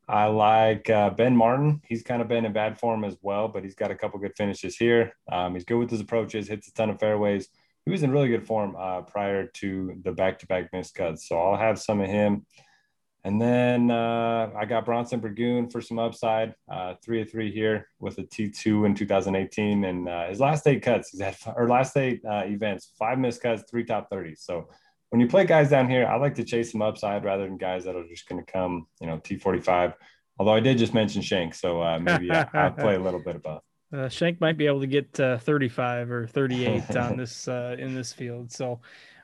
I like uh, Ben Martin. He's kind of been in bad form as well, but he's got a couple good finishes here. Um, he's good with his approaches, hits a ton of fairways. He was in really good form uh, prior to the back-to-back missed cuts. So I'll have some of him. And then uh, I got Bronson Burgoon for some upside, uh, three of three here with a T2 in 2018. And uh, his last eight cuts, he's had, or last eight uh, events, five missed cuts, three top 30s. So when you play guys down here, I like to chase some upside rather than guys that are just going to come, you know, T45. Although I did just mention Schenk. so uh, maybe I, will play a little bit of both. Uh, Schenk might be able to get 35 or 38 on this in this field. So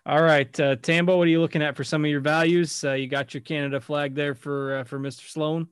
all right, uh, Tambo, what are you looking at for some of your values? Uh, you got your Canada flag there for uh, for Mr. Sloan.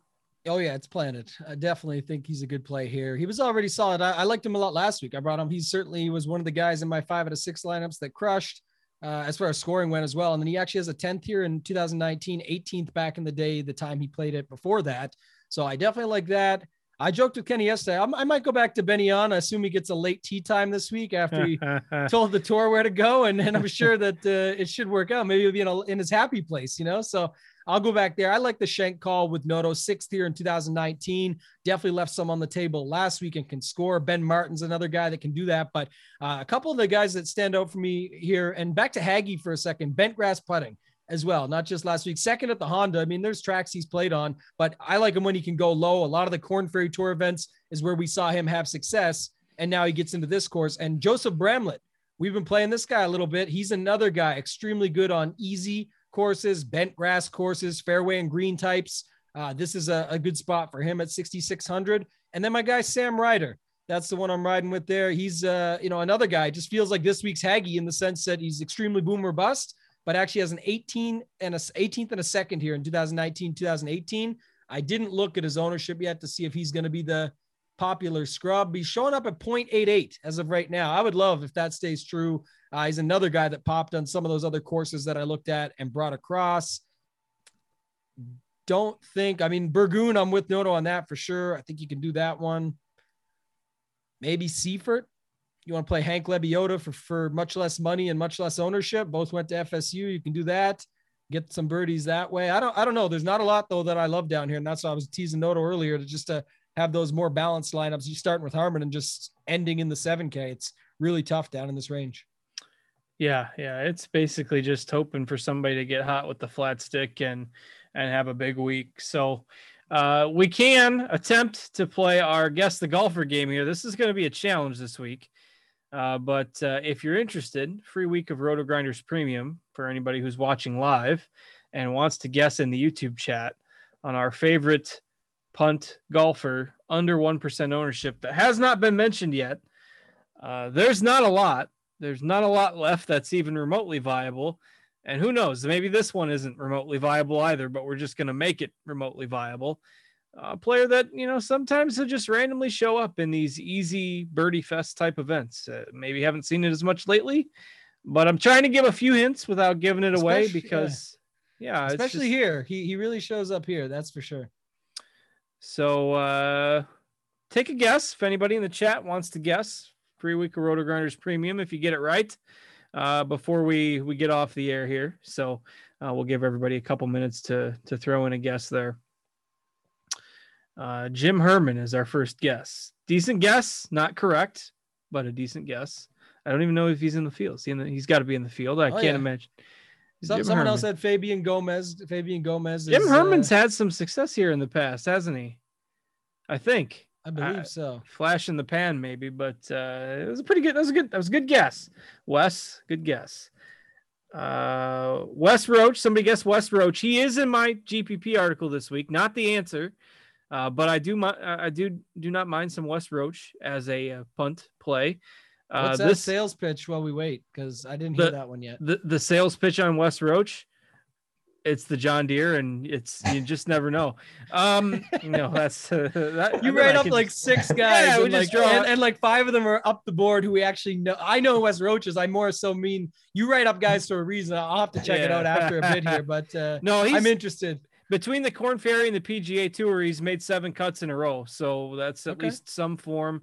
Oh yeah, it's planted. I definitely think he's a good play here. He was already solid. I, I, liked him a lot last week. I brought him. He certainly was one of the guys in my five out of six lineups that crushed uh, as far as scoring went as well. And then he actually has a 10th here in 2019, 18th back in the day, the time he played it before that. So I definitely like that. I joked with Kenny yesterday. I'm, i might go back to Benyon. I assume he gets a late tee time this week after he told the tour where to go, and, and I'm sure that uh, it should work out. Maybe he'll be in, a, in his happy place, you know. So I'll go back there. I like the Schenk call with Noto sixth here in 2019. Definitely left some on the table last week and can score. Ben Martin's another guy that can do that. But uh, a couple of the guys that stand out for me here, and back to Hagy for a second. Bent grass putting as well, not just last week. Second at the Honda. I mean, there's tracks he's played on, but I like him when he can go low. A lot of the Corn Ferry Tour events is where we saw him have success, and now he gets into this course. And Joseph Bramlett, we've been playing this guy a little bit. He's another guy extremely good on easy courses, bent grass courses, fairway and green types. Uh, this is a, a good spot for him at 6,600. And then my guy, Sam Ryder. That's the one I'm riding with there. He's, uh, you know, another guy. Just feels like this week's Hagy in the sense that he's extremely boomer bust but actually has an 18 and a 18th and a second here in 2019, 2018. I didn't look at his ownership yet to see if he's going to be the popular scrub. He's showing up at 0.88 as of right now. I would love if that stays true. Uh, he's another guy that popped on some of those other courses that I looked at and brought across. Don't think, I mean, Burgoon, I'm with Noto on that for sure. I think you can do that one. Maybe Seiffert you want to play Hank Lebioda for, for much less money and much less ownership. Both went to FSU. You can do that. Get some birdies that way. I don't I don't know. There's not a lot though that I love down here. And that's why I was teasing Noto earlier to just to have those more balanced lineups. You starting with Harman and just ending in the 7K. It's really tough down in this range. Yeah, yeah. It's basically just hoping for somebody to get hot with the flat stick and and have a big week. So uh, we can attempt to play our guess the golfer game here. This is going to be a challenge this week. Uh, but uh, if you're interested, free week of Roto Grinders Premium for anybody who's watching live and wants to guess in the YouTube chat on our favorite punt golfer under 1% ownership that has not been mentioned yet. Uh, there's not a lot. There's not a lot left that's even remotely viable. And who knows? Maybe this one isn't remotely viable either, but we're just going to make it remotely viable a player that you know sometimes he'll just randomly show up in these easy birdie fest type events. Uh, maybe haven't seen it as much lately, but I'm trying to give a few hints without giving it especially, away because yeah, yeah especially just, here, he he really shows up here. That's for sure. So uh, take a guess if anybody in the chat wants to guess. Free week of Roto Grinders Premium if you get it right uh, before we we get off the air here. So uh, we'll give everybody a couple minutes to to throw in a guess there. Uh, Jim Herman is our first guess. Decent guess, not correct, but a decent guess. I don't even know if he's in the field. He he's got to be in the field. I oh, can't yeah. imagine. So, someone Herman. else had Fabian Gomez. Fabian Gomez. Jim Herman's uh, had some success here in the past, hasn't he? I think. I believe uh, so. Flash in the pan, maybe, but uh, it was a pretty good. That was a good. That was a good guess. Wes, good guess. Uh, Wes Roach. Somebody guessed Wes Roach. He is in my GPP article this week. Not the answer. Uh, but I do I do do not mind some Wes Roach as a uh, punt play. Uh, What's that this sales pitch while we wait? Because I didn't hear that one yet. The the sales pitch on Wes Roach. It's the John Deere, and it's you just never know. Um, you that's uh, that, you write up like six guys, yeah, and, like, and, and, like five of them are up the board who we actually know. I know Wes Roach is. I more so mean you write up guys for a reason. I'll have to check yeah. it out after a bit here, but uh, no, I'm interested between the Corn Ferry and the PGA Tour, he's made seven cuts in a row. So that's at Okay. least some form.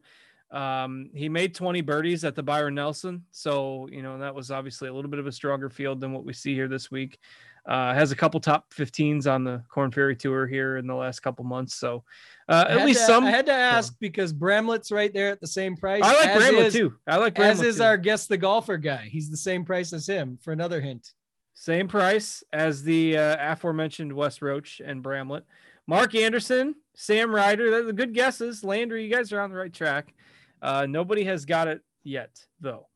Um, he made 20 birdies at the Byron Nelson. So, you know, that was obviously a little bit of a stronger field than what we see here this week. Uh, has a couple top 15s on the Corn Ferry Tour here in the last couple months. So, uh, at least to- some. I had to ask because Bramlett's right there at the same price. I like Bramlett is- too. I like Bramlett. As is too. our guest, the golfer guy. He's the same price as him. For another hint, Same price as the uh, aforementioned Wes Roach and Bramlett. Mark Anderson, Sam Ryder. They're the good guesses. Landry, you guys are on the right track. Uh, nobody has got it yet, though.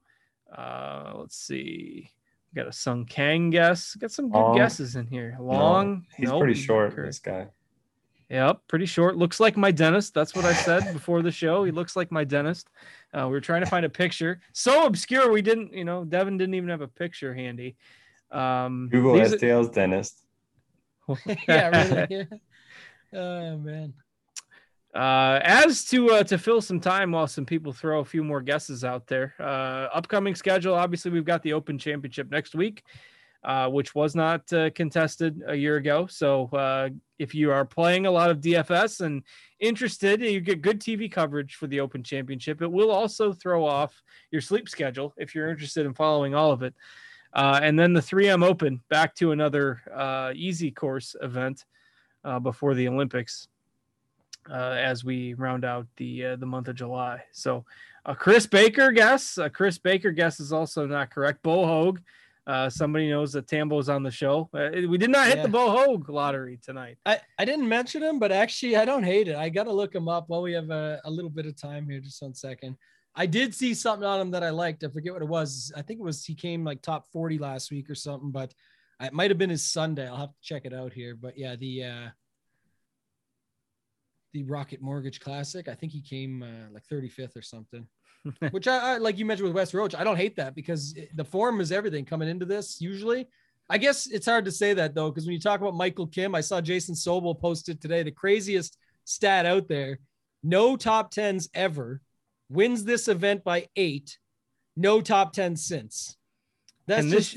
Uh, let's see. Got a Sung Kang guess. Got some good Long. guesses in here. Long. He's Nope, pretty short, this guy. Yep, pretty short. Looks like my dentist. That's what I said before the show. He looks like my dentist. Uh, we were trying to find a picture. So obscure, we didn't, you know, Devin didn't even have a picture handy. Um, Google these- STL's dentist. yeah, really. Yeah. Oh man. Uh, as to uh, to fill some time while some people throw a few more guesses out there. Uh, upcoming schedule. Obviously, we've got the Open Championship next week, uh, which was not uh, contested a year ago. So uh, if you are playing a lot of DFS and interested, you get good TV coverage for the Open Championship. It will also throw off your sleep schedule if you're interested in following all of it. Uh, and then the 3M Open back to another uh, easy course event uh, before the Olympics uh, as we round out the uh, the month of July. So, uh, Chris Baker guess. Uh, Chris Baker guess is also not correct. Bo Hoag. Uh, somebody knows that Tambo's on the show. Uh, we did not hit Yeah. the Bo Hoag lottery tonight. I, I didn't mention him, but actually, I don't hate it. I got to look him up while we have a, a little bit of time here. Just one second. I did see something on him that I liked. I forget what it was. I think it was he came like top 40 last week or something, but it might have been his Sunday. I'll have to check it out here. But yeah, the uh, the Rocket Mortgage Classic. I think he came uh, like 35th or something. Which I, I like you mentioned with Wes Roach. I don't hate that because the form is everything coming into this. Usually, I guess it's hard to say that though, because when you talk about Michael Kim, I saw Jason Sobel posted today the craziest stat out there: no top tens ever wins this event by eight. No top ten since. That's And this- just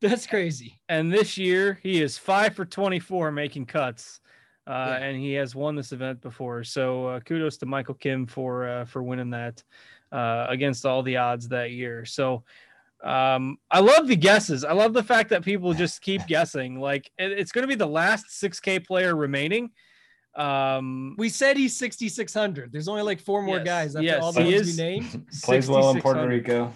the, that's crazy. And this year he is five for 24 making cuts. Uh, Yeah. and he has won this event before. So uh, kudos to Michael Kim for uh, for winning that uh, against all the odds that year. So um, I love the guesses. I love the fact that people just keep guessing. Like it- it's going to be the last 6K player remaining. Um, We said he's 6,600. There's only like four more Yes, guys after yes, all the he ones is. we named. Plays well in Puerto Rico.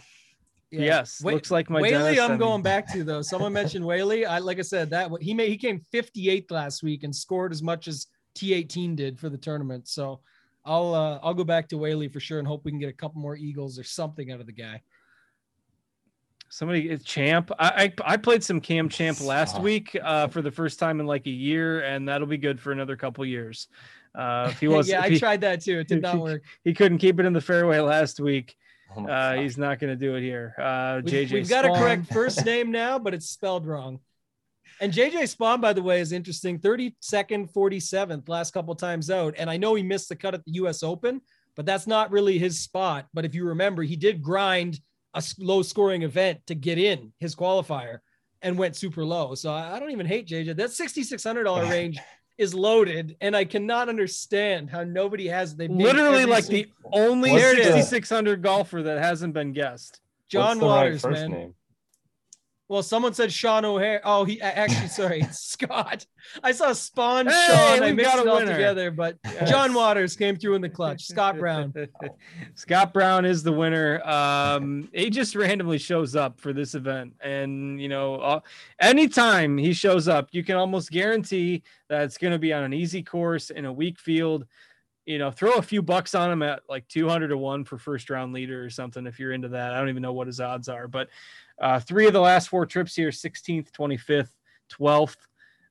Yeah. Yes, Wait- looks like my Whaley, dentist, I I'm mean- going back to though. Someone mentioned Whaley. I like I said that he made he came 58th last week and scored as much as T18 did for the tournament. So I'll uh, I'll go back to Whaley for sure and hope we can get a couple more Eagles or something out of the guy. Somebody, Champ. I, I I played some Cam Champ last Stop. week uh, for the first time in like a year, and that'll be good for another couple years. Uh, if he was, yeah, I he, tried that too. It did not work. he couldn't keep it in the fairway last week. Oh Uh, he's not going to do it here. Uh, We've, JJ, we've got a correct first name now, but it's spelled wrong. And JJ Spaun, by the way, is interesting. 32nd, 47th, last couple times out. And I know he missed the cut at the US Open, but that's not really his spot. But if you remember, he did grind a low scoring event to get in his qualifier and went super low. So I I don't even hate JJ. That $6,600 range is loaded. And I cannot understand how nobody has they literally like the only 6600 golfer that hasn't been guessed. John What's the right Waters, man. name? Well, someone said Sean O'Hair. Oh, he actually, sorry, Scott. I saw Spaun Hey, Sean. I mixed got it all winner. together, but Yes. John Waters came through in the clutch. Scott Brown. Scott Brown is the winner. Um, he just randomly shows up for this event, and you know, uh, anytime he shows up, you can almost guarantee that it's going to be on an easy course in a weak field. You know, throw a few bucks on him at like 200 to one for first round leader or something if you're into that. I don't even know what his odds are, but uh, three of the last four trips here 16th, 25th, 12th.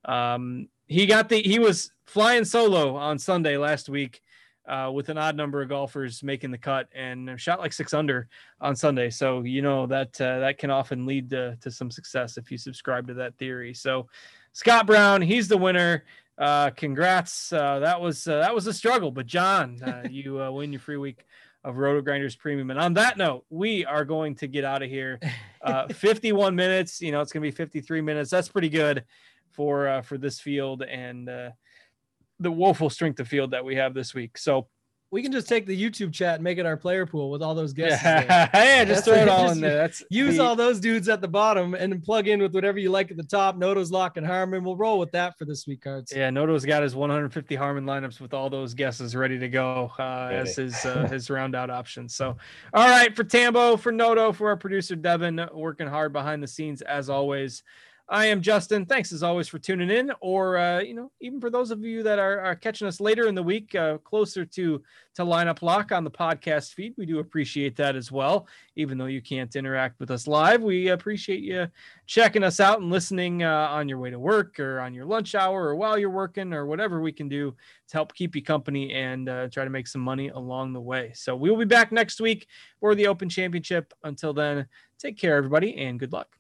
Um, he got the he was flying solo on Sunday last week uh, with an odd number of golfers making the cut and shot like six under on Sunday. So you know that uh, that can often lead to, to some success if you subscribe to that theory. So Scott Brown, he's the winner. Uh, congrats. Uh, that was uh, that was a struggle, but John, uh, you uh, win your free week of Roto Grinders Premium. And on that note, we are going to get out of here. Uh, 51 minutes. You know, it's going to be 53 minutes. That's pretty good for uh, for this field and uh, the woeful strength of field that we have this week. So we can just take the YouTube chat and make it our player pool with all those guests. there. yeah, yeah, just throw it it. all Just in there. That's Use the- all those dudes at the bottom and plug in with whatever you like at the top. Noto's Lock and Harman. We'll roll with that for this week cards. Yeah, Noto's got his 150 Harman lineups with all those guesses ready to go uh, as his uh, his round out options. So, all right, for Tambo, for Noto, for our producer Devin, working hard behind the scenes as always. I am Justin. Thanks as always for tuning in, or uh, you know, even for those of you that are, are catching us later in the week, uh, closer to to lineup lock on the podcast feed. We do appreciate that as well. Even though you can't interact with us live, we appreciate you checking us out and listening uh, on your way to work or on your lunch hour or while you're working or whatever we can do to help keep you company and uh, try to make some money along the way. So we will be back next week for the Open Championship. Until then, take care, everybody, and good luck.